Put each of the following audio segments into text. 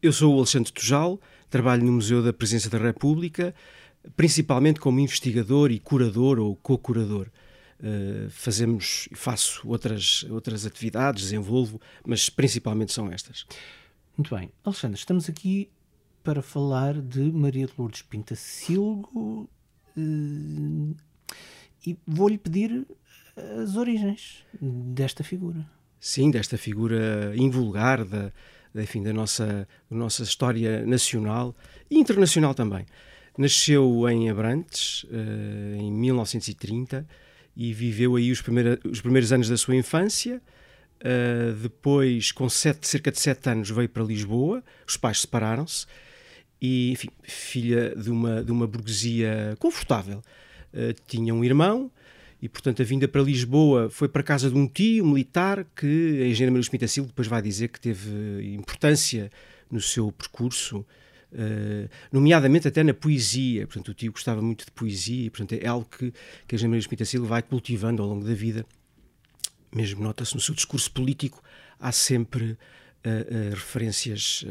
Eu sou o Alexandre Tujal, trabalho no Museu da Presença da República, principalmente como investigador e curador ou co-curador. Uh, fazemos, faço outras, outras atividades, desenvolvo, mas principalmente são estas. Muito bem. Alexandre, estamos aqui para falar de Maria de Lourdes Pintacilgo uh, e vou-lhe pedir as origens desta figura. Sim, desta figura invulgar da, enfim, da nossa, da nossa história nacional e internacional também. Nasceu em Abrantes, uh, em 1930, e viveu aí os, primeira, os primeiros anos da sua infância. Uh, depois, com sete, cerca de sete anos, veio para Lisboa. Os pais separaram-se. E, enfim, filha de uma, de uma burguesia confortável. Uh, tinha um irmão, e, portanto, a vinda para Lisboa foi para casa de um tio militar que a engenheira Maria Smith Silva depois vai dizer que teve importância no seu percurso, uh, nomeadamente até na poesia. Portanto, o tio gostava muito de poesia e, portanto, é algo que, que a engenheira Maria Smith Silva vai cultivando ao longo da vida. Mesmo nota-se no seu discurso político, há sempre uh, uh, referências,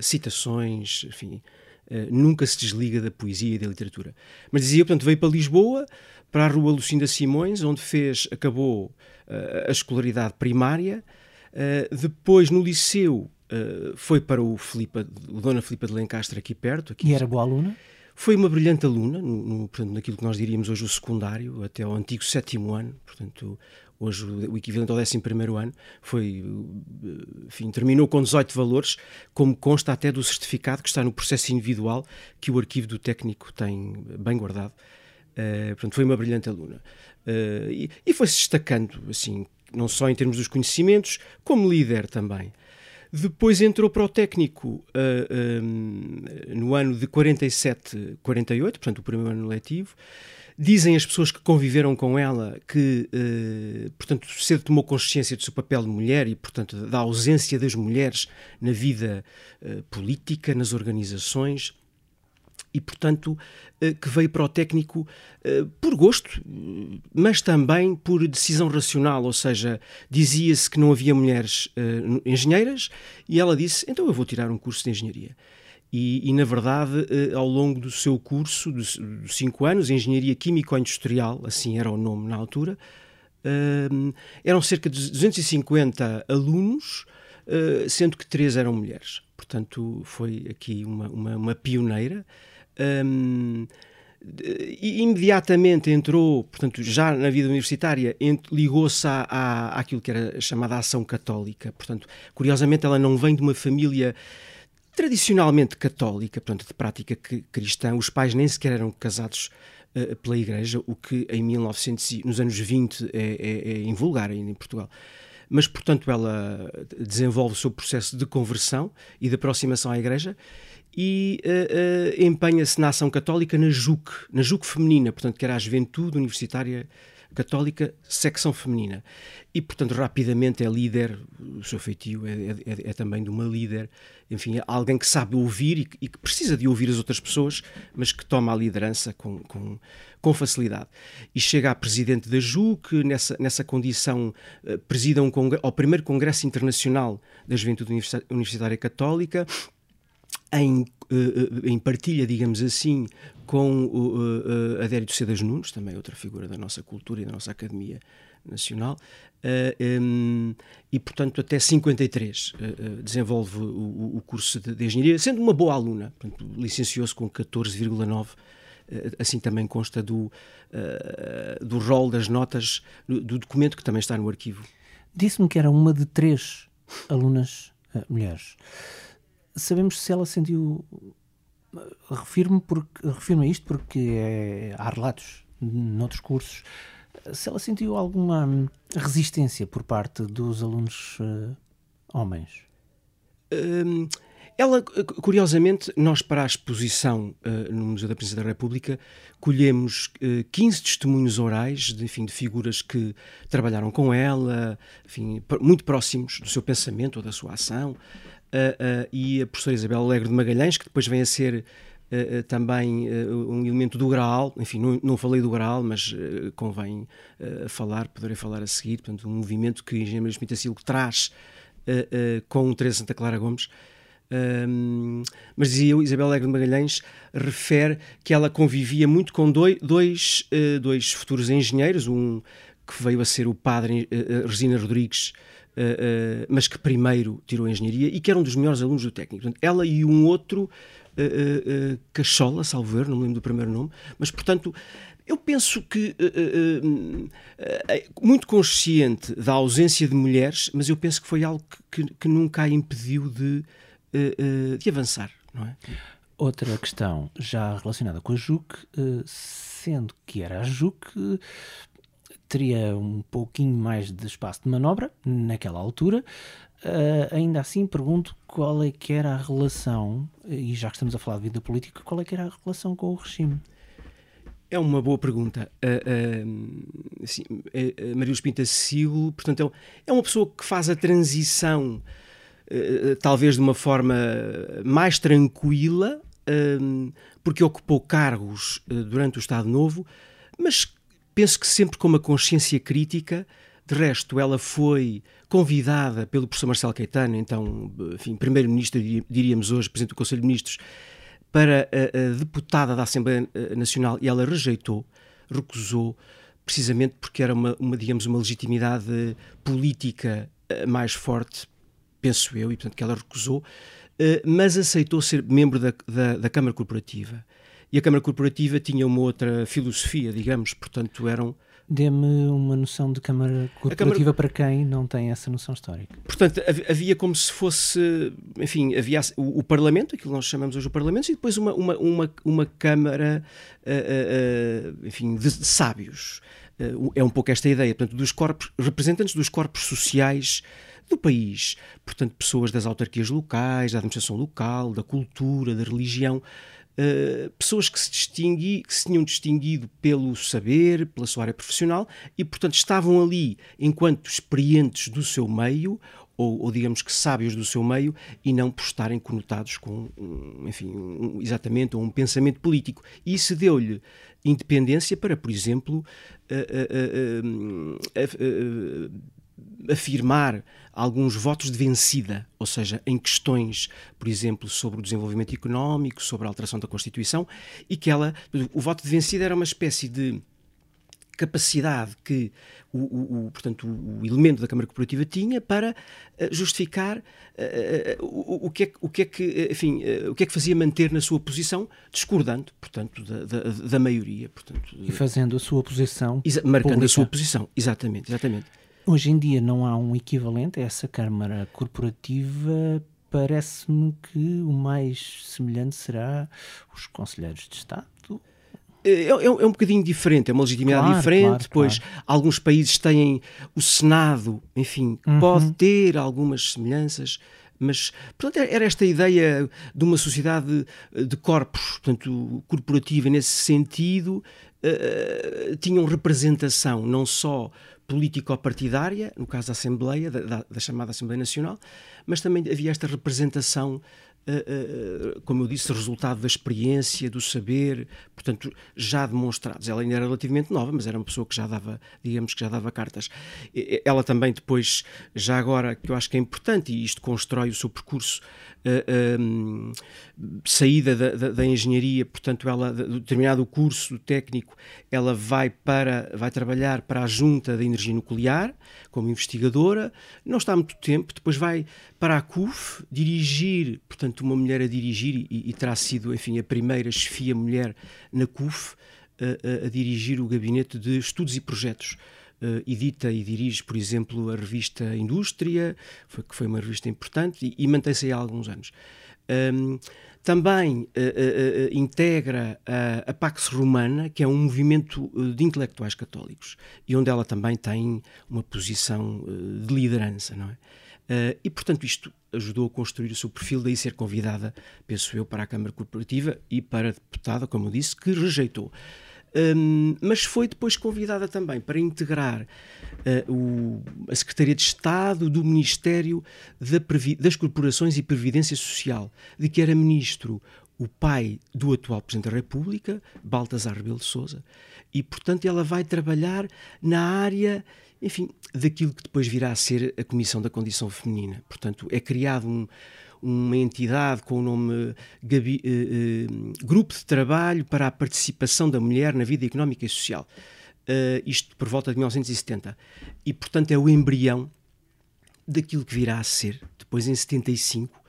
citações, enfim, nunca se desliga da poesia e da literatura. Mas dizia, portanto, veio para Lisboa, para a Rua Lucinda Simões, onde fez, acabou uh, a escolaridade primária. Uh, depois, no liceu, foi para o, Filipa, o Dona Filipa de Lencastre, aqui perto. Aqui e era boa aluna? Foi uma brilhante aluna, no, no, portanto, naquilo que nós diríamos hoje o secundário, até ao antigo sétimo ano, portanto, hoje o equivalente ao décimo primeiro ano, foi, enfim, terminou com 18 valores, como consta até do certificado que está no processo individual que o arquivo do técnico tem bem guardado. Uh, portanto, foi uma brilhante aluna. Uh, e, e foi-se destacando, assim, não só em termos dos conhecimentos, como líder também. Depois entrou para o técnico uh, eh, um, no ano de 47, 48, portanto, o primeiro ano letivo. Dizem as pessoas que conviveram com ela que, uh, portanto, cedo tomou consciência do seu papel de mulher e, portanto, da ausência das mulheres na vida uh, política, nas organizações e, portanto, eh, que veio para o técnico eh, por gosto, mas também por decisão racional, ou seja, dizia-se que não havia mulheres eh, engenheiras e ela disse: então eu vou tirar um curso de engenharia. E, e, na verdade, ao longo do seu curso, dos cinco anos, Engenharia Químico-Industrial, assim era o nome na altura, eram cerca de 250 alunos, sendo que três eram mulheres. Portanto, foi aqui uma, uma, uma pioneira. Um, imediatamente entrou, portanto, já na vida universitária, ligou-se àquilo que era chamada ação católica. Portanto, curiosamente, ela não vem de uma família tradicionalmente católica, portanto, de prática cristã. Os pais nem sequer eram casados uh, pela Igreja, o que em 1900, nos anos 20 é, é, é invulgar ainda em Portugal mas portanto ela desenvolve o seu processo de conversão e de aproximação à Igreja e uh, uh, empenha-se na ação católica na JUC, na JUC feminina, portanto, que era a Juventude Universitária Católica, secção feminina. E, portanto, rapidamente é líder, o seu feitio é, é, é também de uma líder, enfim, é alguém que sabe ouvir e, e, que precisa de ouvir as outras pessoas, mas que toma a liderança com, com, com facilidade. E chega a presidente da JUC, nessa, nessa condição, uh, presida um ao primeiro Congresso Internacional da Juventude Universitária Católica, em, em partilha, digamos assim, com uh, uh, Adérito Cedas Nunes, também outra figura da nossa cultura e da nossa Academia Nacional, um, e portanto até 53 desenvolve o, o curso de, de, Engenharia, sendo uma boa aluna, licenciou-se com 14,9 assim também consta do, do rol das notas do, documento que também está no arquivo. Disse-me que era uma de três alunas mulheres sabemos se ela sentiu. Refirmo, porque, refirmo isto porque é, há relatos noutros cursos. Se ela sentiu alguma resistência por parte dos alunos uh, homens? Um, ela, curiosamente, nós para a exposição uh, no Museu da Princesa da República colhemos uh, 15 testemunhos orais de, enfim, de figuras que trabalharam com ela, enfim, muito próximos do seu pensamento ou da sua ação uh, e a professora Isabel Alegre de Magalhães, que depois vem a ser Uh, também uh, um elemento do Graal, enfim, não, não falei do Graal, mas uh, convém falar, poderei falar a seguir, portanto, um movimento que Engenheiro Smith Silva traz com o Teresa Santa Clara Gomes, Um, mas dizia eu, Isabel Alegre de Magalhães refere que ela convivia muito com dois, dois, dois futuros engenheiros, um que veio a ser o padre Resina Rodrigues, uh, mas que primeiro tirou engenharia e que era um dos melhores alunos do técnico. Portanto, ela e um outro, Cachola, salvo ver, não me lembro do primeiro nome, mas portanto. Eu penso que, muito consciente da ausência de mulheres, mas eu penso que foi algo que, que, nunca a impediu de, uh, de avançar, não é? Outra questão já relacionada com a JUC, sendo que era a JUC, teria um pouquinho mais de espaço de manobra naquela altura. Uh, ainda assim, pergunto qual é que era a relação, e já que estamos a falar de vida política, qual é que era a relação com o regime? É uma boa pergunta. Uh, uh, assim, Maria Pinta Cecílio, portanto, é, é uma pessoa que faz a transição talvez de uma forma mais tranquila, porque ocupou cargos durante o Estado Novo, mas penso que sempre com uma consciência crítica. De resto, ela foi convidada pelo professor Marcelo Caetano, então, primeiro-ministro, diríamos hoje, presidente do Conselho de Ministros, para a, a deputada da Assembleia eh, Nacional e ela rejeitou, recusou, precisamente porque era uma, uma digamos, uma legitimidade política mais forte penso eu, e portanto que ela recusou, eh, mas aceitou ser membro da, da, da Câmara Corporativa. E a Câmara Corporativa tinha uma outra filosofia, digamos, portanto eram. Dê-me uma noção de Câmara Corporativa Câmara... para quem não tem essa noção histórica. Portanto, havia como se fosse, enfim, havia o, o Parlamento, aquilo que nós chamamos hoje o Parlamento, e depois uma, uma, uma, uma Câmara, uh, uh, enfim, de, de sábios. Uh, é um pouco esta ideia, portanto, dos corpos, representantes dos corpos sociais do país. Portanto, pessoas das autarquias locais, da administração local, da cultura, da religião. Uh, pessoas que se, distingui, que se tinham distinguido pelo saber, pela sua área profissional e, portanto, estavam ali enquanto experientes do seu meio ou, ou, digamos que sábios do seu meio e não por estarem conotados com, enfim, um, exatamente um pensamento político. E isso deu-lhe independência para, por exemplo, uh, uh, afirmar alguns votos de vencida, ou seja, em questões, por exemplo, sobre o desenvolvimento económico, sobre a alteração da Constituição, e que ela, o voto de vencida era uma espécie de capacidade que o, o, o, portanto, o elemento da Câmara Corporativa tinha para uh, justificar uh, uh, o, o, que é, o que é que, enfim, o que é que fazia manter na sua posição, discordando, portanto, da, da, da maioria. Portanto, e fazendo a sua posição. Marcando pública. a sua posição, exatamente, exatamente. Hoje em dia não há um equivalente a essa Câmara Corporativa. Parece-me que o mais semelhante será os Conselheiros de Estado. É, é, é, um bocadinho diferente, é uma legitimidade claro, diferente, claro, pois claro. alguns países têm o Senado, enfim, uhum. pode ter algumas semelhanças, mas, portanto, era esta ideia de uma sociedade de corpos, portanto, corporativa nesse sentido, uh, tinham representação não só político-partidária, no caso da Assembleia, da, da, chamada Assembleia Nacional, mas também havia esta representação Uh, uh, como eu disse, resultado da experiência, do saber, portanto, já demonstrados. Ela ainda era relativamente nova, mas era uma pessoa que já dava, digamos que já dava cartas. Ela também depois, já agora, que eu acho que é importante, e isto constrói o seu percurso, uh, saída da, da, da, engenharia, portanto, ela, de determinado curso técnico, ela vai para, vai trabalhar para a Junta da Energia Nuclear, como investigadora, não está há muito tempo, depois vai para a CUF, dirigir, portanto, uma mulher a dirigir, e, e terá sido, enfim, a primeira chefia mulher na CUF, a, a, a dirigir o gabinete de estudos e projetos edita e dirige, por exemplo, a revista Indústria, foi, que foi uma revista importante, e, e mantém-se aí há alguns anos. Um, também uh, uh, integra a, Pax Romana, que é um movimento de intelectuais católicos, e onde ela também tem uma posição de liderança, não é? e, portanto, isto ajudou a construir o seu perfil, daí ser convidada, penso eu, para a Câmara Corporativa e para a deputada, como eu disse, que rejeitou. Um, mas foi depois convidada também para integrar uh, o, a Secretaria de Estado do Ministério da das Corporações e Previdência Social, de que era ministro o pai do atual Presidente da República, Baltasar Rebelo de Sousa, e portanto ela vai trabalhar na área, enfim, daquilo que depois virá a ser a Comissão da Condição Feminina. Portanto, é criado um, uma entidade com o nome Gabi, Grupo de Trabalho para a Participação da Mulher na Vida Económica e Social. isto por volta de 1970. E, portanto, é o embrião daquilo que virá a ser, depois em 75,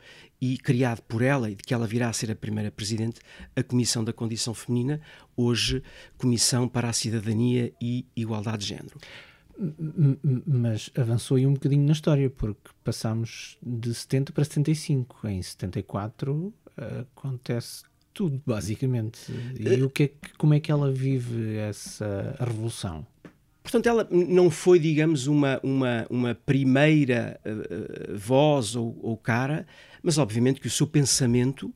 e criado por ela e de que ela virá a ser a primeira presidente, a Comissão da Condição Feminina, hoje Comissão para a Cidadania e Igualdade de Género. Mas avançou aí um bocadinho na história, porque passámos de 70 para 75. Em 74 acontece tudo, basicamente. E o que é, como é que ela vive essa revolução? Portanto, ela não foi, digamos, uma, uma, uma primeira uh, voz ou, ou, cara, mas obviamente que o seu pensamento,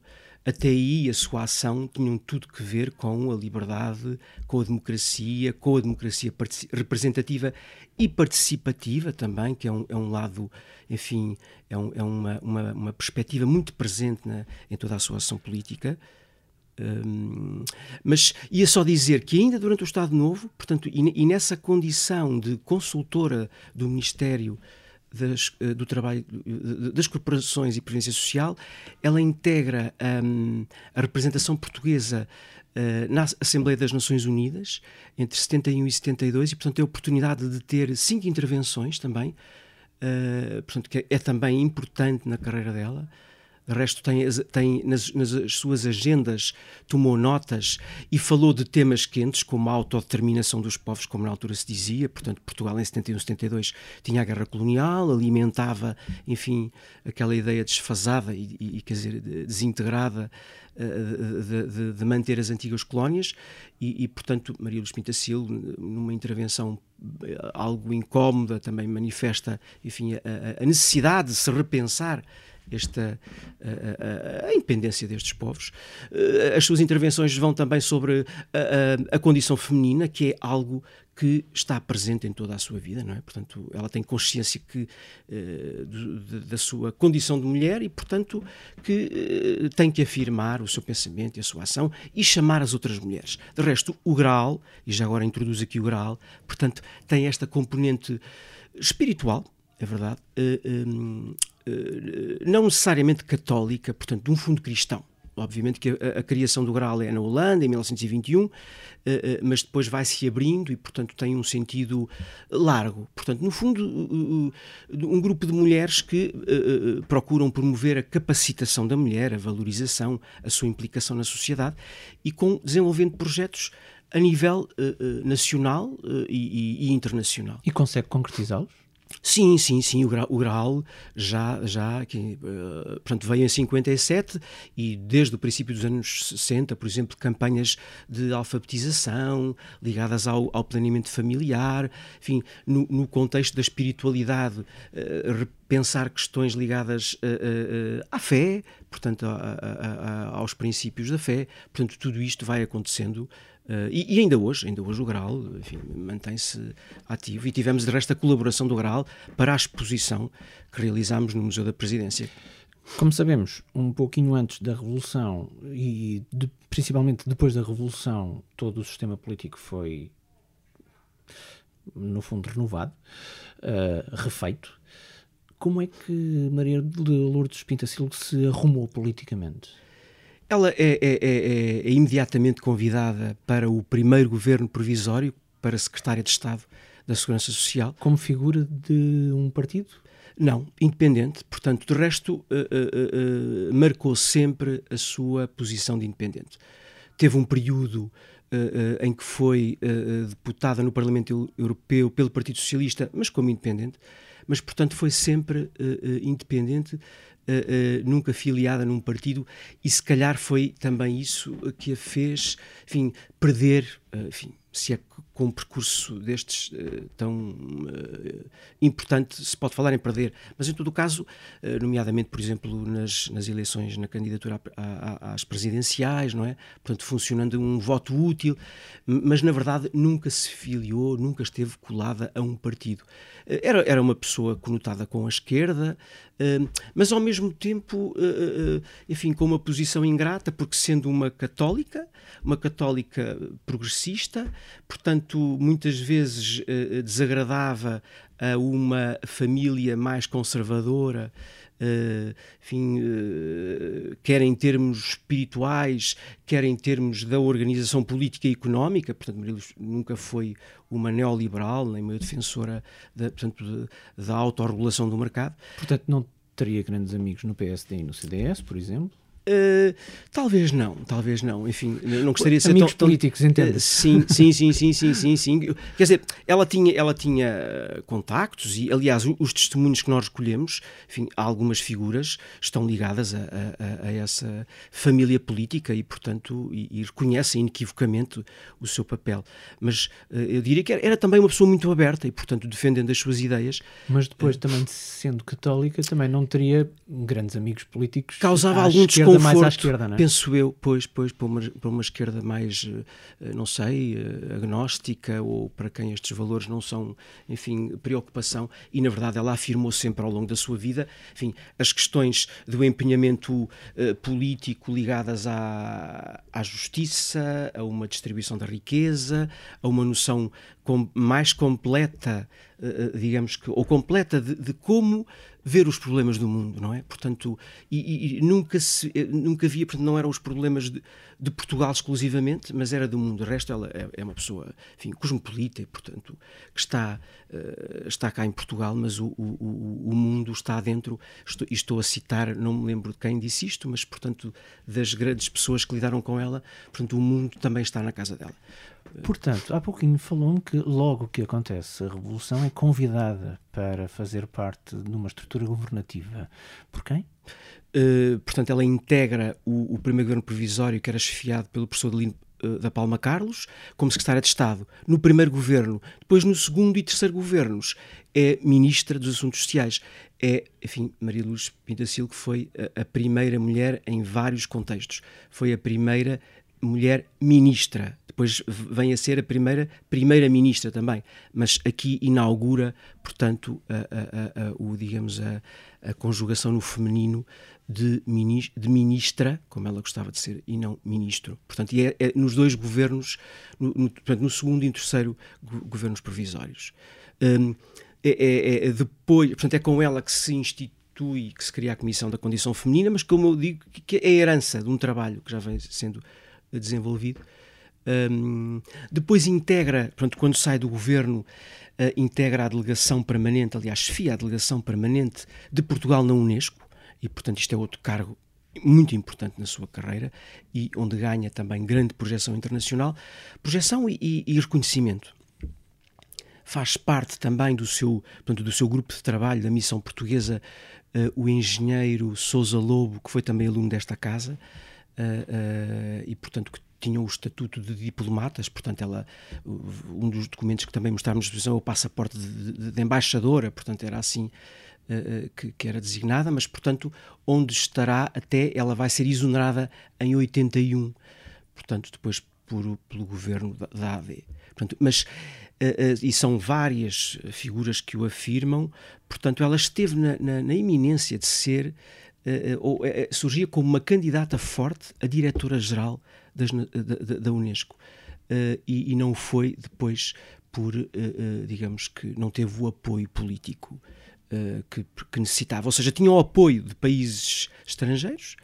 até aí a sua ação, tinham tudo que ver com a liberdade, com a democracia, com a democracia representativa e participativa também, que é um, é um lado, enfim, é, um, é uma, uma, uma, perspectiva muito presente na, em toda a sua ação política. Um, mas ia só dizer que ainda durante o Estado Novo, portanto, e, e nessa condição de consultora do Ministério das, eh, do Trabalho das Corporações e Previdência Social, ela integra um, a representação portuguesa uh, na Assembleia das Nações Unidas entre 71 e 72 e, portanto, tem a oportunidade de ter cinco intervenções também, uh, portanto, que é, é também importante na carreira dela. De resto, tem, tem nas, nas, suas agendas, tomou notas e falou de temas quentes, como a autodeterminação dos povos, como na altura se dizia. Portanto, Portugal em 71, 72 tinha a guerra colonial, alimentava, enfim, aquela ideia desfasada e, e quer dizer, desintegrada eh, de, de, de, manter as antigas colónias e, e, portanto, Maria Luz Pintacil, numa intervenção eh, algo incómoda, também manifesta, enfim, a, a necessidade de se repensar esta a, a, a, independência destes povos. Eh, as suas intervenções vão também sobre a, a, condição feminina, que é algo que está presente em toda a sua vida, não é? Portanto, ela tem consciência que de, da sua condição de mulher e, portanto, que uh, tem que afirmar o seu pensamento e a sua ação e chamar as outras mulheres. De resto, o Graal, e já agora introduz aqui o Graal, portanto, tem esta componente espiritual, é verdade, eh, não necessariamente católica, portanto, de um fundo cristão. Obviamente que a, a, criação do Graal é na Holanda, em 1921, uh, uh, mas depois vai se abrindo e, portanto, tem um sentido largo. Portanto, no fundo, um grupo de mulheres que procuram promover a capacitação da mulher, a valorização, a sua implicação na sociedade e com desenvolvendo projetos a nível nacional e, e internacional. E consegue concretizá-los? Sim, sim, sim, o Graal, o Graal já, já que, uh, portanto, veio em 57 e desde o princípio dos anos 60, por exemplo, campanhas de alfabetização ligadas ao, ao planeamento familiar, enfim, no, no contexto da espiritualidade, uh, repensar questões ligadas uh, à fé, portanto, a, a, a, aos princípios da fé, portanto, tudo isto vai acontecendo Uh, e, e, ainda hoje, ainda hoje o Graal mantém-se ativo e tivemos de resto a colaboração do Graal para a exposição que realizámos no Museu da Presidência. Como sabemos, um pouquinho antes da Revolução e de, principalmente depois da Revolução, todo o sistema político foi, no fundo, renovado, uh, refeito. Como é que Maria de Lourdes Pintacilgo se arrumou politicamente? Ela é, é, é, é, imediatamente convidada para o primeiro governo provisório, para secretária de Estado da Segurança Social. Como figura de um partido? Não, independente. Portanto, de resto, uh, uh, uh, marcou sempre a sua posição de independente. Teve um período em que foi deputada no Parlamento Europeu pelo Partido Socialista, mas como independente. Mas, portanto, foi sempre independente Uh, nunca filiada num partido, e se calhar foi também isso que a fez, enfim, perder, uh, enfim, se é com um percurso destes uh, tão uh, importante se pode falar em perder, mas em todo o caso, nomeadamente, por exemplo, nas, nas eleições na candidatura às presidenciais, não é? Portanto, funcionando um voto útil, mas na verdade nunca se filiou, nunca esteve colada a um partido. Era, era uma pessoa conotada com a esquerda, mas ao mesmo tempo, enfim, com uma posição ingrata, porque sendo uma católica, uma católica progressista, portanto, muitas vezes uh, desagradava a uma família mais conservadora, uh, enfim, uh, quer em termos espirituais, quer em termos da organização política e económica. Portanto, Marilos nunca foi uma neoliberal, nem uma defensora da, portanto, da autorregulação do mercado. Portanto, não teria grandes amigos no PSD e no CDS, por exemplo? Uh, talvez não, talvez não. Enfim, não gostaria de ser Amigos tão, políticos, entende? Uh, sim, sim, sim, sim, sim, sim, sim. Quer dizer, ela tinha, ela tinha contactos e, aliás, os testemunhos que nós recolhemos, enfim, algumas figuras estão ligadas a, a, a essa família política e, portanto, e, e, reconhecem inequivocamente o seu papel. Mas uh, eu diria que era, era, também uma pessoa muito aberta e, portanto, defendendo as suas ideias. Mas depois, também sendo católica, também não teria grandes amigos políticos. Causava algum desconforto mais à esquerda, não é? Penso eu, pois, pois para, uma, para uma esquerda mais, eh, não sei, eh, agnóstica ou para quem estes valores não são, enfim, preocupação. E, na verdade, ela afirmou sempre ao longo da sua vida, enfim, as questões do empenhamento uh, político ligadas à, à justiça, a uma distribuição da riqueza, a uma noção com, mais completa, uh, digamos que, ou completa de, de como ver os problemas do mundo, não é? Portanto, e, e nunca se, eh, nunca via, portanto, não eram os problemas de, de, Portugal exclusivamente, mas era do mundo. O resto, ela é, é uma pessoa, enfim, cosmopolita, portanto, que está, uh, está cá em Portugal, mas o, o, o mundo está dentro. Estou, estou, a citar, não me lembro de quem disse isto, mas, portanto, das grandes pessoas que lidaram com ela, portanto, o mundo também está na casa dela. Portanto, há pouquinho falou-me que logo que acontece a Revolução é convidada para fazer parte de uma estrutura governativa. Por quem? Uh, portanto, ela integra o, o, primeiro governo provisório que era chefiado pelo professor Delino uh, da Palma Carlos como secretária de Estado. No primeiro governo, depois no segundo e terceiro governos, é ministra dos Assuntos Sociais. É, enfim, Maria Luz Pintacil, que foi a, a primeira mulher em vários contextos. Foi a primeira mulher ministra. Depois vem a ser a primeira primeira-ministra também. Mas aqui inaugura, portanto, a, a, a, o, digamos, a, conjugação no feminino de, ministra, como ela gostava de ser, e não ministro. Portanto, e é, é nos dois governos, no, no, portanto, no segundo e no terceiro governos provisórios. Um, é, é, é, depois, portanto, é com ela que se institui, que se cria a Comissão da Condição Feminina, mas como eu digo, que é a herança de um trabalho que já vem sendo desenvolvido. Um, depois integra, quando sai do governo, uh, integra a delegação permanente, aliás, chefia a delegação permanente de Portugal na Unesco, e portanto isto é outro cargo muito importante na sua carreira e onde ganha também grande projeção internacional, projeção e, e, e reconhecimento. Faz parte também do seu, portanto, do seu grupo de trabalho da missão portuguesa uh, o engenheiro Sousa Lobo, que foi também aluno desta casa, e, portanto, que tinham o estatuto de diplomatas, portanto, ela, um dos documentos que também mostramos é o passaporte de, de, de embaixadora, portanto, era assim uh, que, que, era designada, mas, portanto, onde estará até ela vai ser exonerada em 81, portanto, depois por, pelo governo da, da AD. Portanto, mas, uh, uh, e são várias figuras que o afirmam, portanto, ela esteve na, na, na iminência de ser ou, uh, surgia como uma candidata forte a diretora-geral da, da, Unesco. E, e, não foi depois por, digamos que, não teve o apoio político que, que necessitava. Ou seja, tinha o apoio de países estrangeiros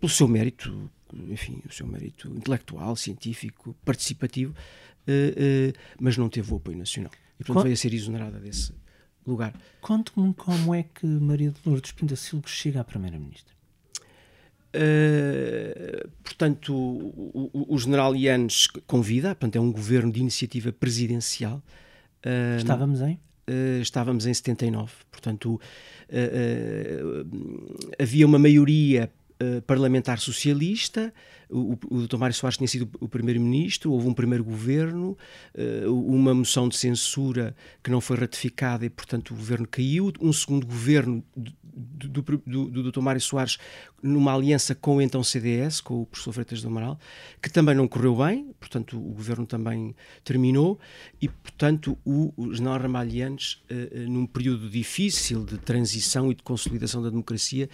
pelo seu mérito, enfim, o seu mérito intelectual, científico, participativo, mas não teve o apoio nacional. E, portanto, veio a ser exonerada desse, lugar. Conte-me como é que Maria de Lourdes Pinta Silva chega à Primeira-Ministra. Uh, portanto, o, o, o, general Ianes convida, portanto, é um governo de iniciativa presidencial. Uh, estávamos em? Uh, estávamos em 79. Portanto, havia uma maioria parlamentar socialista o, o Dr. Mário Soares tinha sido o primeiro-ministro, houve um primeiro governo, uh, uma moção de censura que não foi ratificada e, portanto, o governo caiu, um segundo governo do, do, do, do Dr. Mário Soares numa aliança com o então CDS, com o professor Freitas do Amaral, que também não correu bem, portanto, o governo também terminou e, portanto, o, o general Ramalhianes, uh, uh, num período difícil de transição e de consolidação da democracia,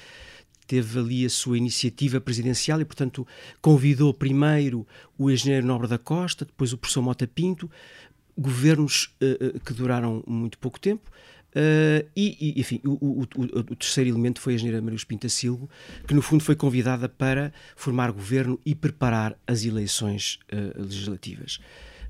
teve ali a sua iniciativa presidencial e, portanto, convidou primeiro o engenheiro Nobre da Costa, depois o professor Mota Pinto, governos uh, que duraram muito pouco tempo. Uh, e, e, enfim, o, o, o, o, terceiro elemento foi a engenheira Maria Pintasilgo, que no fundo foi convidada para formar governo e preparar as eleições uh, legislativas.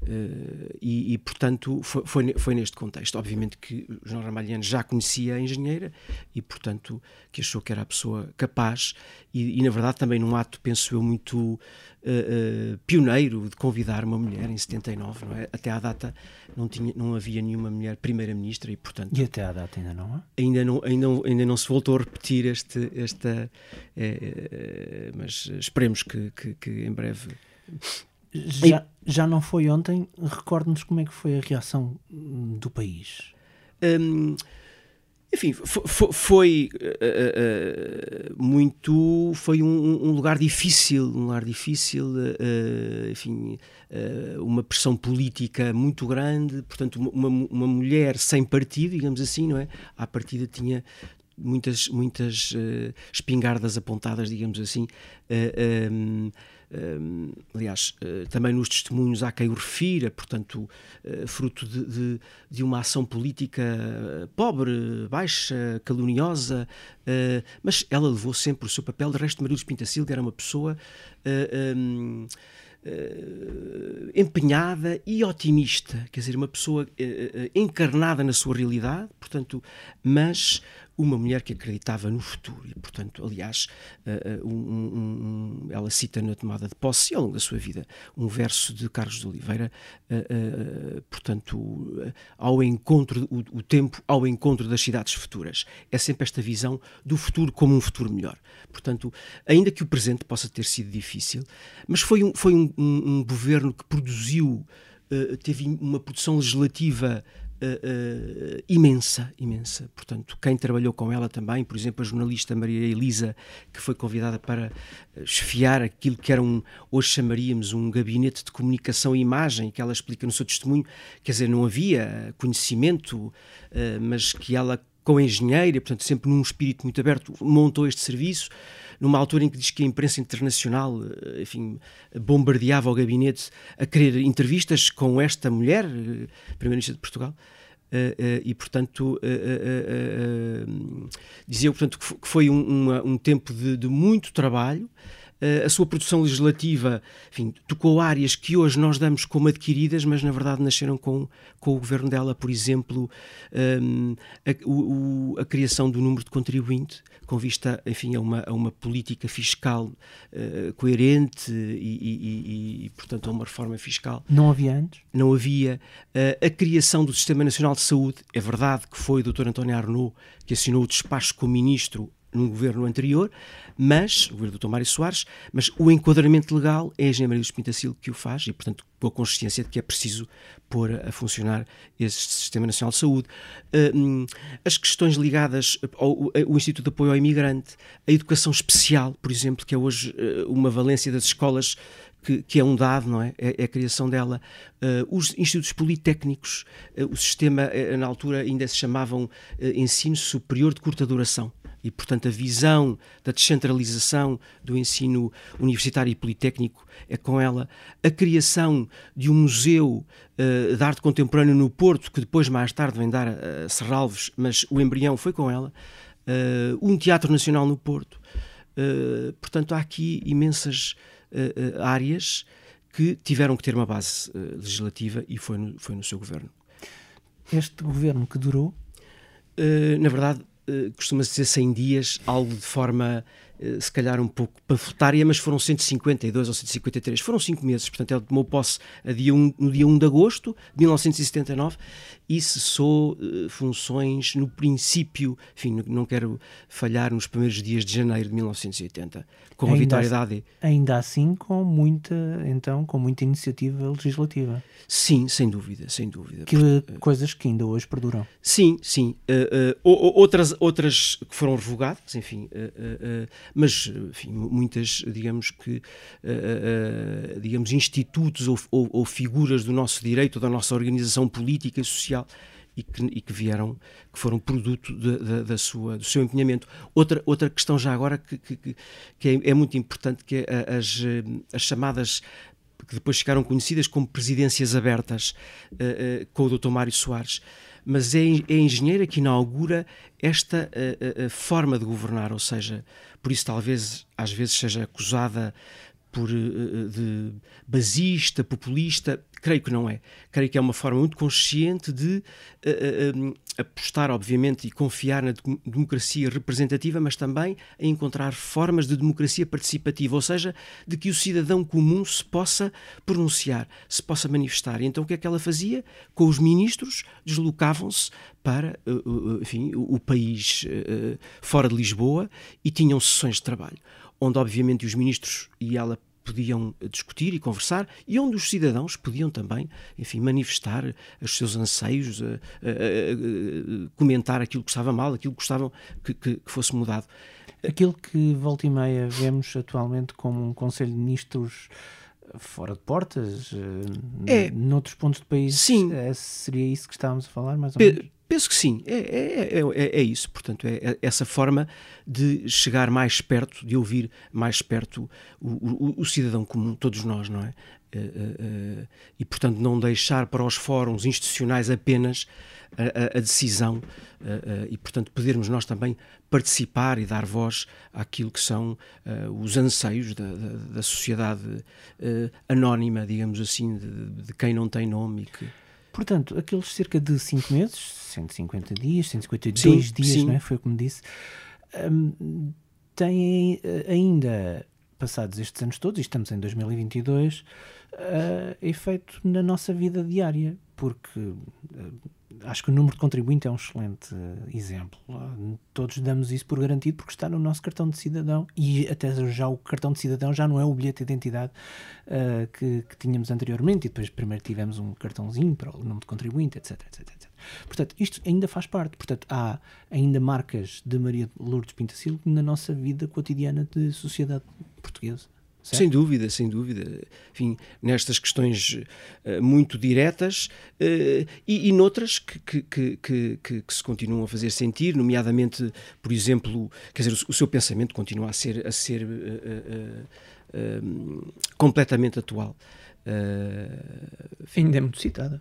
Uh, e, e, portanto, foi, foi, foi, neste contexto. Obviamente que João Ramalhiano já conhecia a engenheira e, portanto, que achou que era a pessoa capaz e, e na verdade, também num ato, penso eu, muito uh, uh, pioneiro de convidar uma mulher em 79, não é? Até à data não, tinha, não havia nenhuma mulher primeira-ministra e, portanto... E até à data ainda não há? Ainda não, ainda, ainda não se voltou a repetir este, esta... mas esperemos que, que, que em breve já, já não foi ontem, recorde-nos como é que foi a reação do país. Hum, enfim, foi, foi uh, uh, muito. Foi um, um, lugar difícil, um lugar difícil, uh, enfim, uma pressão política muito grande, portanto, uma, uma mulher sem partido, digamos assim, não é? À partida tinha muitas, muitas espingardas apontadas, digamos assim. Aliás, uh, também nos testemunhos há quem o refira, portanto, uh, fruto de, de, de, uma ação política pobre, baixa, caluniosa, mas ela levou sempre o seu papel. De resto, Maria Luz Pintacilga era uma pessoa. Empenhada e otimista, quer dizer, uma pessoa encarnada na sua realidade, portanto, mas uma mulher que acreditava no futuro e, portanto, aliás, uh, um, um, ela cita na tomada de posse ao longo da sua vida um verso de Carlos de Oliveira, uh, uh, portanto, ao encontro, o, o, tempo ao encontro das cidades futuras. É sempre esta visão do futuro como um futuro melhor. Portanto, ainda que o presente possa ter sido difícil, mas foi um, foi um, um governo que produziu, teve uma produção legislativa uh, imensa, imensa. Portanto, quem trabalhou com ela também, por exemplo, a jornalista Maria Elisa, que foi convidada para esfiar aquilo que era um, hoje chamaríamos um gabinete de comunicação e imagem, que ela explica no seu testemunho, quer dizer, não havia conhecimento, uh, mas que ela com a engenheira, portanto, sempre num espírito muito aberto, montou este serviço numa altura em que diz que a imprensa internacional, eh, enfim, bombardeava o gabinete a querer entrevistas com esta mulher, eh, Primeira-Ministra de Portugal. Uh, e portanto dizia portanto que foi um, um tempo de, de, muito trabalho a sua produção legislativa enfim, tocou áreas que hoje nós damos como adquiridas, mas na verdade nasceram com, com o governo dela, por exemplo, um, a, o, a, criação do número de contribuinte, com vista enfim, a, uma, a uma política fiscal uh, coerente e, e, e, e, portanto, a uma reforma fiscal. Não havia antes? Não havia. Uh, a criação do Sistema Nacional de Saúde, é verdade que foi o Dr. António Arnaud que assinou o despacho com o Ministro num governo anterior, mas, o governo do Dr. Mário Soares, mas o enquadramento legal é a Engenharia Maria dos Pintacil que o faz e, portanto, com a consciência de que é preciso pôr a funcionar esse Sistema Nacional de Saúde. As questões ligadas ao, ao, Instituto de Apoio ao Imigrante, a educação especial, por exemplo, que é hoje uh, uma valência das escolas que, que, é um dado, não é? É, é a criação dela. Uh, os institutos politécnicos, uh, o sistema, uh, na altura ainda se chamavam ensino superior de curta duração e, portanto, a visão da descentralização do ensino universitário e politécnico é com ela. A criação de um museu uh, de arte contemporânea no Porto, que depois, mais tarde, vem dar a, a Serralves, mas o embrião foi com ela. Uh, um Teatro Nacional no Porto. Uh, portanto, há aqui imensas áreas que tiveram que ter uma base legislativa e foi no, foi no seu governo. Este governo que durou? na verdade, costuma-se dizer 100 dias, algo de forma uh, se calhar um pouco panfletária, mas foram 152 ou 153, foram 5 meses, portanto ele tomou posse dia 1, no dia 1 de agosto de 1979 e cessou uh, funções no princípio, enfim, não quero falhar, nos primeiros dias de janeiro de 1980, com ainda a vitória assim, da AD. Ainda assim com muita, então, com muita iniciativa legislativa. Sim, sem dúvida, sem dúvida. Que, Porque, coisas que ainda hoje perduram. Sim, sim. Uh, uh, outras, outras que foram revogadas, enfim, uh, mas enfim, muitas, digamos que, digamos, institutos ou, ou, ou, figuras do nosso direito, da nossa organização política e social e que, e que vieram, que foram produto de, de, da sua, do seu empenhamento. Outra, outra questão já agora que, que, que é, é, muito importante, que é as, as chamadas que depois ficaram conhecidas como presidências abertas uh, uh, com o Dr. Mário Soares. Mas é, é a engenheira que inaugura esta uh, forma de governar, ou seja, por isso talvez às vezes seja acusada por, de basista, populista, Creio que não é. Creio que é uma forma muito consciente de uh, apostar, obviamente, e confiar na democracia representativa, mas também a encontrar formas de democracia participativa, ou seja, de que o cidadão comum se possa pronunciar, se possa manifestar. Então o que é que ela fazia? Com os ministros, deslocavam-se para enfim, o país fora de Lisboa e tinham sessões de trabalho, onde, obviamente, os ministros e ela podiam discutir e conversar e onde os cidadãos podiam também, enfim, manifestar os seus anseios, a, a, a, comentar aquilo que estava mal, aquilo que gostavam que, que, que, fosse mudado. Aquilo que volta e meia vemos atualmente como um Conselho de Ministros fora de portas, eh, é, noutros pontos do país, sim. Eh, seria isso que estávamos a falar, mais ou menos? Penso que sim, é, é, é, é isso. Portanto, é, essa forma de chegar mais perto, de ouvir mais perto o, o, o cidadão comum, todos nós, não é? E, portanto, não deixar para os fóruns institucionais apenas a, a, decisão e, portanto, podermos nós também participar e dar voz àquilo que são os anseios da, da, da sociedade anónima, digamos assim, de, de, quem não tem nome e que Portanto, aqueles cerca de 5 meses, 150 dias, 152 sim, dias, sim. Não é? foi como disse, um, têm uh, ainda, passados estes anos todos, e estamos em 2022, uh, efeito na nossa vida diária, porque uh, acho que o número de contribuinte é um excelente exemplo. Todos damos isso por garantido porque está no nosso cartão de cidadão e até já o cartão de cidadão já não é o bilhete de identidade uh, que, que, tínhamos anteriormente e depois primeiro tivemos um cartãozinho para o número de contribuinte, etc, etc, etc. Portanto, isto ainda faz parte. Portanto, há ainda marcas de Maria Lourdes Pintacilgo na nossa vida cotidiana de sociedade portuguesa. Certo? Sem dúvida, sem dúvida. Enfim, nestas questões uh, muito diretas uh, e, e noutras que, que, que, que, se continuam a fazer sentir, nomeadamente, por exemplo, quer dizer, o, o seu pensamento continua a ser, a ser uh, completamente atual. Ainda é muito citada.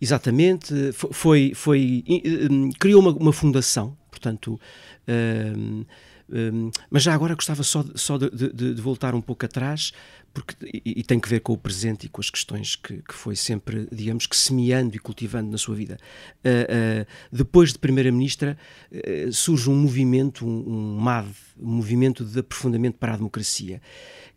Exatamente, foi, foi, criou uma, uma fundação, portanto, um, mas já agora gostava só, de, só de, de, de, voltar um pouco atrás, porque, e, e, tem que ver com o presente e com as questões que, que foi sempre, digamos, que semeando e cultivando na sua vida. Uh, uh, depois de Primeira-Ministra, uh, surge um movimento, um, um MAD, um movimento de aprofundamento para a democracia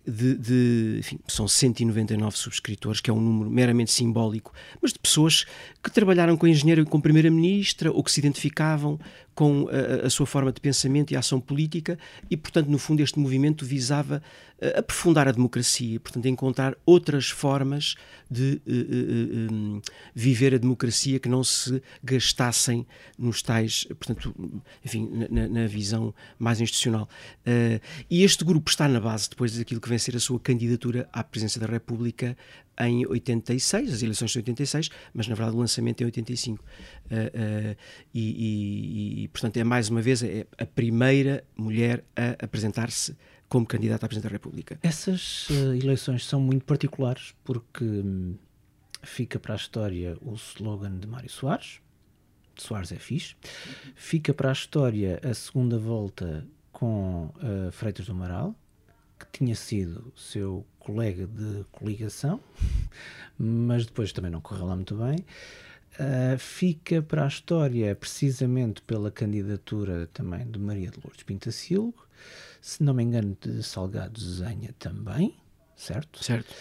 de, de enfim, são 199 subscritores, que é um número meramente simbólico, mas de pessoas que trabalharam com engenheiro e com primeira-ministra ou que se identificavam com a, a, sua forma de pensamento e ação política e, portanto, no fundo este movimento visava uh, aprofundar a democracia, portanto, encontrar outras formas de uh, uh, um, viver a democracia que não se gastassem nos tais, portanto, enfim, na, na visão mais institucional. e este grupo está na base depois daquilo que vencer a sua candidatura à presidência da República em 86, as eleições de 86, mas na verdade o lançamento é em 85. Uh, uh, e, e, e, portanto, é mais uma vez é a primeira mulher a apresentar-se como candidata à presidência da República. Essas uh, eleições são muito particulares porque hum, fica para a história o slogan de Mário Soares. Soares é fixe. Fica para a história a segunda volta com uh, Freitas do Amaral, que tinha sido seu colega de coligação, mas depois também não correu lá muito bem. Uh, fica para a história precisamente pela candidatura também de Maria de Lourdes Pintacilgo, se não me engano de Salgado Zenha também, certo? Certo.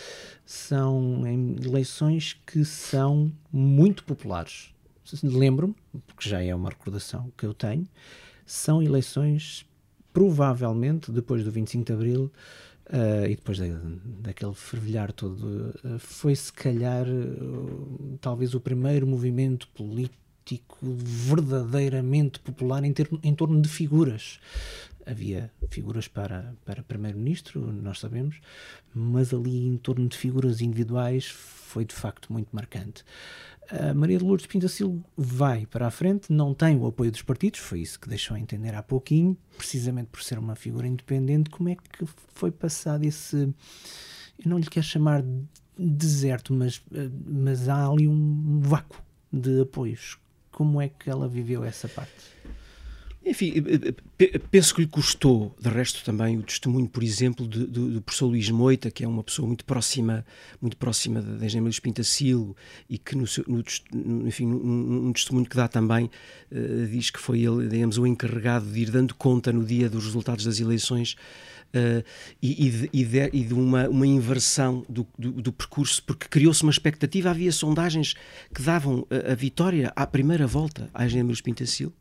São eleições que são muito populares. Lembro-me, porque já é uma recordação que eu tenho, são eleições provavelmente depois do 25 de Abril Uh, e depois da, daquele fervilhar todo, uh, foi se calhar uh, talvez o primeiro movimento político verdadeiramente popular em, ter, em torno de figuras. havia figuras para, para primeiro-ministro, nós sabemos, mas ali em torno de figuras individuais foi de facto muito marcante. A Maria de Lourdes Pintacil vai para a frente, não tem o apoio dos partidos, foi isso que deixou a entender há pouquinho, precisamente por ser uma figura independente. Como é que foi passado esse. Eu não lhe quero chamar deserto, mas, mas há ali um vácuo de apoios. Como é que ela viveu essa parte? Enfim, eh, eh, penso que lhe custou, de resto também, o testemunho, por exemplo, do, professor Luís Moita, que é uma pessoa muito próxima, muito próxima da engenharia dos Pintacilo e que, no, no, enfim, um, testemunho que dá também, uh, diz que foi ele, digamos, o encarregado de ir dando conta no dia dos resultados das eleições Uh, e, e, de, e, de, e, de, uma, uma inversão do, do, do percurso, porque criou-se uma expectativa. Havia sondagens que davam a, a vitória à primeira volta à Engenharia dos Pintacil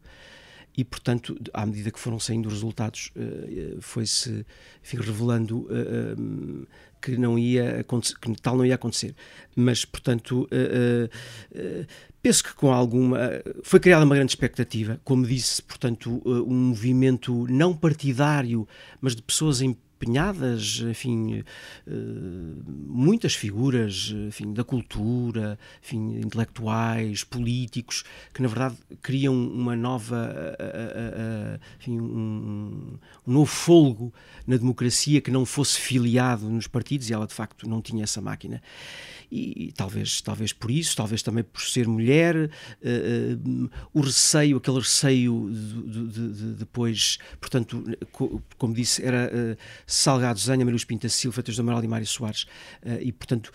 e, portanto, à medida que foram saindo os resultados, eh, foi-se revelando eh, eh, que não ia que tal não ia acontecer. Mas, portanto, penso que com alguma foi criada uma grande expectativa, como disse, portanto, um movimento não partidário, mas de pessoas em empenhadas, enfim, eh, muitas figuras, enfim, da cultura, enfim, intelectuais, políticos, que na verdade criam uma nova, eh, eh, enfim, um, um novo folgo na democracia que não fosse filiado nos partidos e ela de facto não tinha essa máquina e, talvez, talvez por isso, talvez também por ser mulher, uh, uh, o receio, aquele receio de, de, de, depois, portanto, como disse, era uh, Salgado Zanha, Maria Pinta Silva, Feitas do Amaral e Mário Soares, e portanto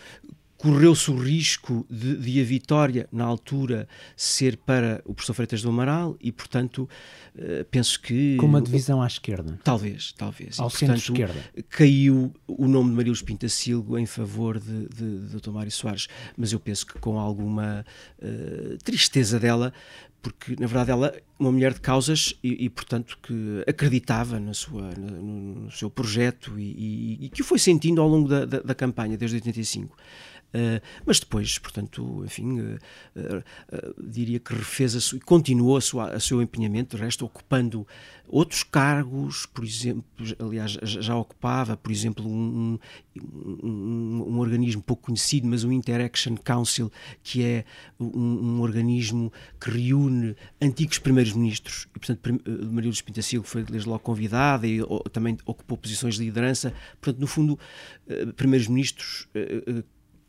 correu-se o risco de, de, a vitória, na altura, ser para o professor Freitas do Amaral e, portanto, uh, penso que... Com uma divisão à esquerda. Talvez, talvez. Ao centro-esquerda. Caiu o nome de Marilos Pintacilgo em favor de, de, de Dr. Mário Soares, mas eu penso que com alguma uh, tristeza dela, porque na verdade ela uma mulher de causas e, e portanto que acreditava na sua, no, no seu projeto e, e, e, que o foi sentindo ao longo da, da, da campanha desde 85. Uh, mas depois, portanto, enfim, uh, uh, diria que refez a sua, continuou a, sua, a seu empenhamento, de resto, ocupando outros cargos, por exemplo, aliás, já ocupava, por exemplo, um, um, um, um organismo pouco conhecido, mas o Interaction Council, que é um, organismo que reúne antigos primeiros-ministros, e, portanto, Maria dos Pintacilgo foi desde logo convidada e também ocupou posições de liderança, portanto, no fundo,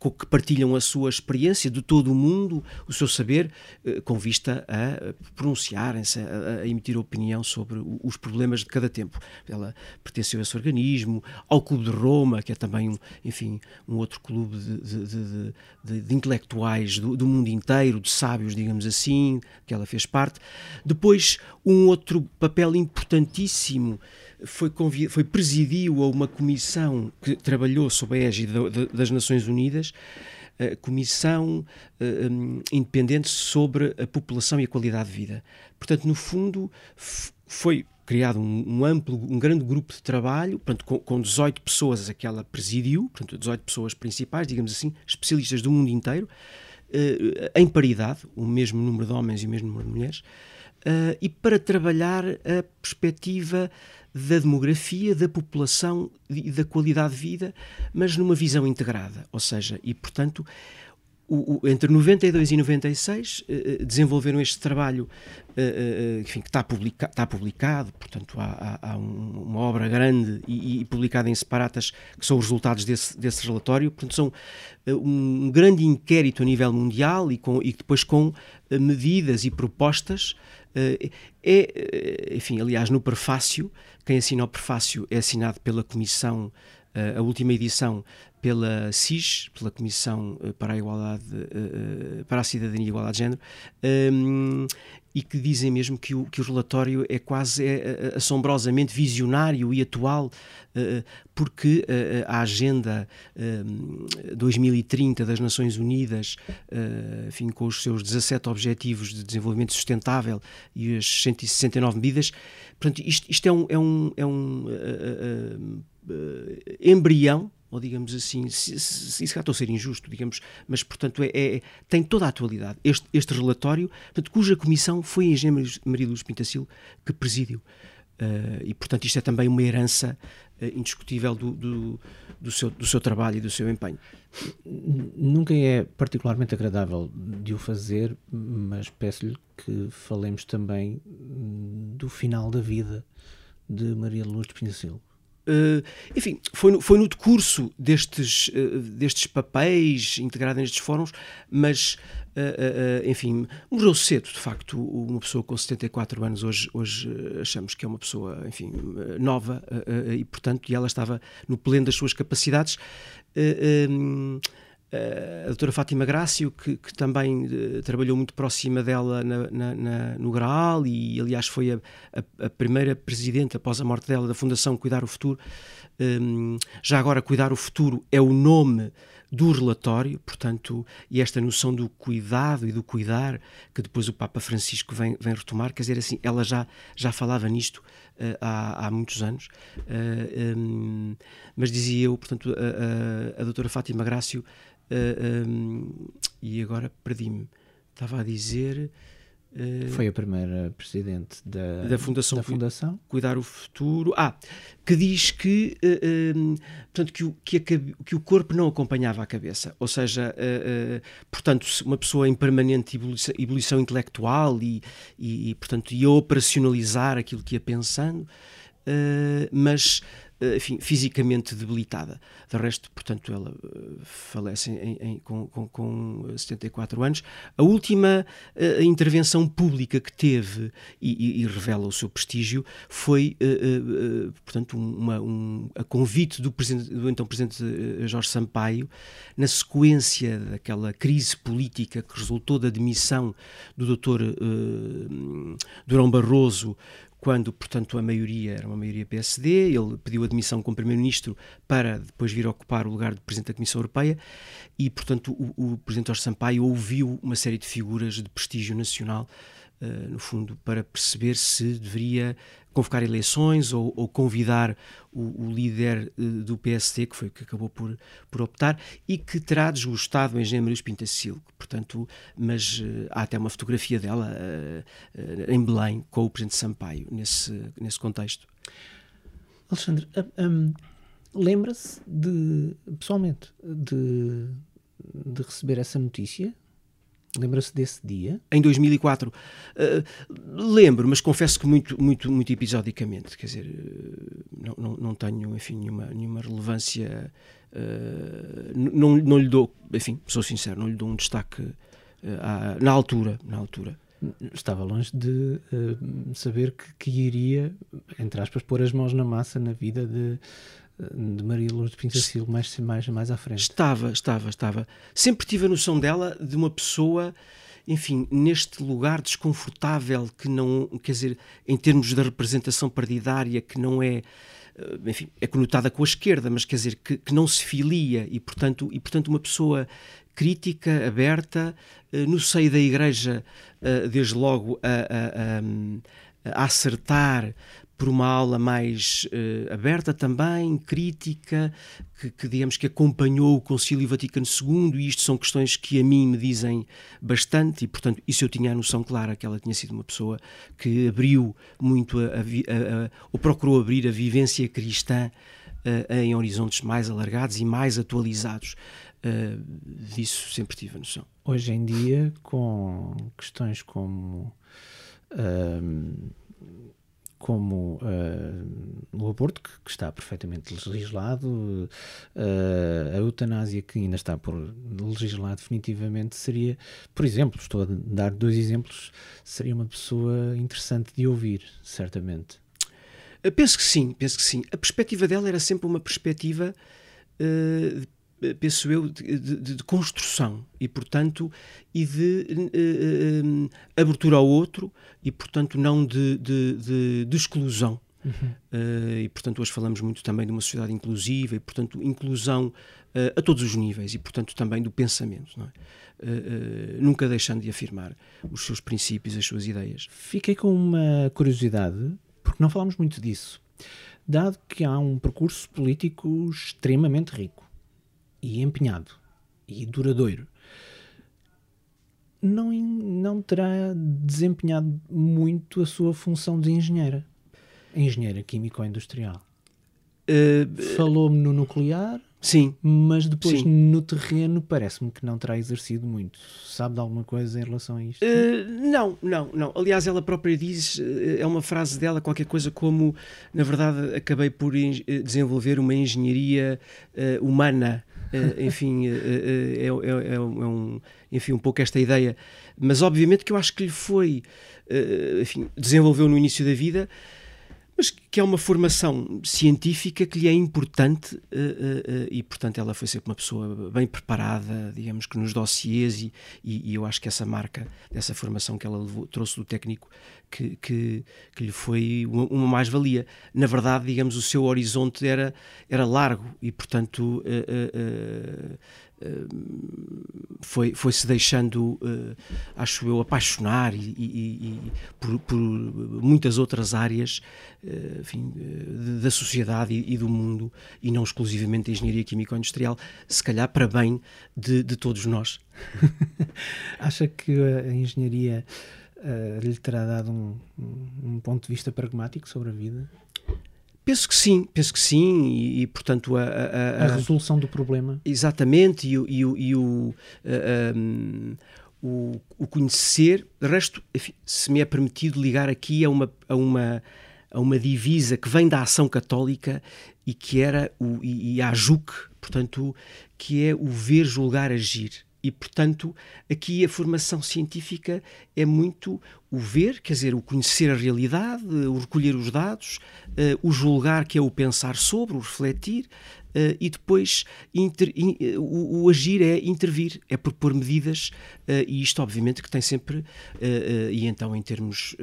primeiros-ministros que partilham a sua experiência de todo o mundo, o seu saber, eh, com vista a pronunciarem-se, a, a, emitir opinião sobre os problemas de cada tempo. Ela pertenceu a esse organismo, ao Clube de Roma, que é também, um, enfim, um outro clube de, de, de, de intelectuais do, do, mundo inteiro, de sábios, digamos assim, que ela fez parte. Depois, um outro papel importantíssimo foi, foi presidiu a uma comissão que trabalhou sob a égide das Nações Unidas, a Comissão uh, um, Independente sobre a População e a Qualidade de Vida. Portanto, no fundo, foi criado um, um, amplo, um grande grupo de trabalho, portanto, com, com 18 pessoas a que ela presidiu, portanto, 18 pessoas principais, digamos assim, especialistas do mundo inteiro, uh, em paridade, o mesmo número de homens e o mesmo número de mulheres, uh, e para trabalhar a perspectiva da demografia, da população e da qualidade de vida, mas numa visão integrada. Ou seja, e portanto, o, o, entre 92 e 96 eh, eh, desenvolveram este trabalho eh, enfim, que está, publica, está publicado, portanto há, há, há um, uma obra grande e, e, publicada em separatas que são os resultados desse, desse relatório, portanto são um grande inquérito a nível mundial e, com, e depois com medidas e propostas é, enfim, aliás, no prefácio, quem assina o prefácio é assinado pela Comissão, a última edição pela CIS, pela Comissão para a Igualdade, para a Cidadania e Igualdade de Género, um, e que dizem mesmo que o, que o relatório é quase é, assombrosamente visionário e atual, uh, porque uh, a Agenda uh, 2030 das Nações Unidas, enfim, com os seus 17 Objetivos de Desenvolvimento Sustentável e as 169 medidas, portanto, isto, isto é um, é um, é um embrião ou digamos assim, se, se, se, isso estou a ser injusto, digamos, mas portanto é, é, tem toda a atualidade. Este, este relatório, portanto, cuja comissão foi a engenheira Maria Luz Pintacil que presidiu. e, portanto, isto é também uma herança indiscutível do, do, do, seu, do seu trabalho e do seu empenho. Nunca é particularmente agradável de o fazer, mas peço-lhe que falemos também do final da vida de Maria Luz de Pinacil. Uh, enfim, foi no, foi no decurso destes, uh, destes papéis integrados nestes fóruns, mas, uh, enfim, morreu cedo, de facto, uma pessoa com 74 anos, hoje, hoje achamos que é uma pessoa, enfim, nova, e portanto, e ela estava no pleno das suas capacidades. Um, a doutora Fátima Grácio, que, que também uh, trabalhou muito próxima dela na, na, na, no Graal e, aliás, foi a, a, a, primeira presidente, após a morte dela, da Fundação Cuidar o Futuro. Um, já agora, Cuidar o Futuro é o nome do relatório, portanto, e esta noção do cuidado e do cuidar, que depois o Papa Francisco vem, vem retomar, quer dizer assim, ela já, já falava nisto uh, há, há muitos anos, uh, um, mas dizia eu, portanto, a, a, a doutora Fátima Grácio Uh, ah, um, e agora perdi-me. Estava a dizer. Uh, Foi a primeira presidente da, da Fundação, da fundação Cuidar o Futuro. Ah, que diz que, uh, um, portanto, que, o, que, a, que, o corpo não acompanhava a cabeça. Ou seja, portanto, uma pessoa em permanente ebulição, ebulição intelectual e, e, e, portanto, ia operacionalizar aquilo que ia pensando, mas enfim, fisicamente debilitada. De resto, portanto, ela eh, falece em, em, com, com, com 74 anos. A última uh, intervenção pública que teve e, e, revela o seu prestígio foi, uh, uh, portanto, uma, um, a convite do, do então Presidente Jorge Sampaio, na sequência daquela crise política que resultou da demissão do Dr. Durão Barroso quando, portanto, a maioria era uma maioria PSD, ele pediu admissão como Primeiro-Ministro para depois vir ocupar o lugar de Presidente da Comissão Europeia e, portanto, o, o Presidente Jorge Sampaio ouviu uma série de figuras de prestígio nacional uh, no fundo, para perceber se deveria convocar eleições ou, ou convidar o, o líder uh, do PSD, que foi o que acabou por, por optar, e que terá desgostado o engenheiro Maria Pintacil. Portanto, mas uh, há até uma fotografia dela em Belém com o Presidente Sampaio, nesse, nesse contexto. Alexandre, um, lembra-se de, pessoalmente, de, de receber essa notícia Lembra-se desse dia? Em 2004. Uh, lembro, mas confesso que muito, muito, muito episodicamente. Quer dizer, uh, não, não, não, tenho, enfim, nenhuma, nenhuma relevância. Uh, não, não lhe dou, enfim, sou sincero, não lhe dou um destaque à, na altura. Na altura. Estava longe de saber que, que iria, entre aspas, pôr as mãos na massa na vida de de Maria Lourdes de Pincacil mais, mais, mais à frente. Estava, estava, estava. Sempre tive a noção dela de uma pessoa, enfim, neste lugar desconfortável que não, quer dizer, em termos da representação partidária, que não é, eh, enfim, é conotada com a esquerda, mas quer dizer, que, que não se filia e, portanto, e, portanto, uma pessoa crítica, aberta, eh, no seio da Igreja, eh, desde logo a, a, a, acertar por uma aula mais uh, aberta também, crítica, que, que, digamos que acompanhou o Concílio Vaticano II, e isto são questões que a mim me dizem bastante, e portanto isso eu tinha a noção clara que ela tinha sido uma pessoa que abriu muito, a, a, a, ou procurou abrir a vivência cristã uh, em horizontes mais alargados e mais atualizados. Uh, disso sempre tive a noção. Hoje em dia, com questões como como uh, o aborto, que, que, está perfeitamente legislado, uh, a eutanásia, que ainda está por legislar definitivamente, seria, por exemplo, estou a dar dois exemplos, seria uma pessoa interessante de ouvir, certamente. Penso que sim, penso que sim. A perspectiva dela era sempre uma perspectiva uh, penso eu, de, de, de, construção e, portanto, e de uh, uh, abertura ao outro e, portanto, não de, de exclusão. Uhum. Uh, e, portanto, hoje falamos muito também de uma sociedade inclusiva e, portanto, inclusão a todos os níveis e, portanto, também do pensamento, é? nunca deixando de afirmar os seus princípios, as suas ideias. Fiquei com uma curiosidade, porque não falamos muito disso, dado que há um percurso político extremamente rico e empenhado e duradouro, não, não terá desempenhado muito a sua função de engenheira. engenheira químico-industrial. Uh, Falou-me no nuclear, sim, mas depois Sim. no terreno parece-me que não terá exercido muito. Sabe de alguma coisa em relação a isto? Uh, não, não, não. Aliás, ela própria diz, uh, é uma frase dela, qualquer coisa como, na verdade, acabei por en- eh, desenvolver uma engenharia uh, humana. Uh, enfim, uh, uh, é, é- é um, é um- enfim, um pouco esta ideia. Mas, obviamente, que eu acho que lhe foi, uh, enfim, desenvolveu no início da vida, mas que é uma formação científica que lhe é importante eh, eh, eh, e, portanto, ela foi sempre uma pessoa bem preparada, digamos que nos dossiês, e, e- e eu acho que essa marca, dessa formação que ela levou- trouxe do técnico, que, que, que lhe foi uma, uma mais-valia. Na verdade, digamos, o seu horizonte era, era largo e, portanto, eh, eh, foi, foi-se deixando, eh, acho eu, apaixonar e, e- e- por, por muitas outras áreas eh, enfim, da sociedade e, do mundo, e não exclusivamente a engenharia químico-industrial, se calhar para bem de, de todos nós. Acha que a engenharia eh, lhe terá dado um- um ponto de vista pragmático sobre a vida? Penso que sim, penso que sim, e, e, portanto a- a- a- A resolução do problema? Exatamente, e, o- e, o- e o, um, o, o conhecer. De resto, enfim, se me é permitido ligar aqui a uma, a uma, a uma divisa que vem da ação católica e que era o, e, e a JUC, portanto, que é o ver, julgar, agir. E, portanto, aqui a formação científica é muito o ver, quer dizer, o conhecer a realidade, o recolher os dados, eh, o julgar, que é o pensar sobre, o refletir, eh, e depois inter- in- eh, o, o agir é intervir, é propor medidas, eh, e isto, obviamente, que tem sempre, e então, em termos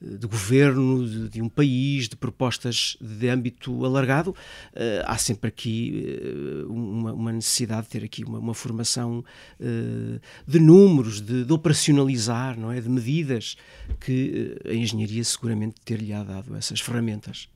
de, de governo, de, de um país, de propostas de âmbito alargado, há sempre aqui uma, uma necessidade de ter aqui uma, uma formação de números, de, de operacionalizar, não é? de medidas, que a engenharia seguramente ter-lhe-á dado essas ferramentas.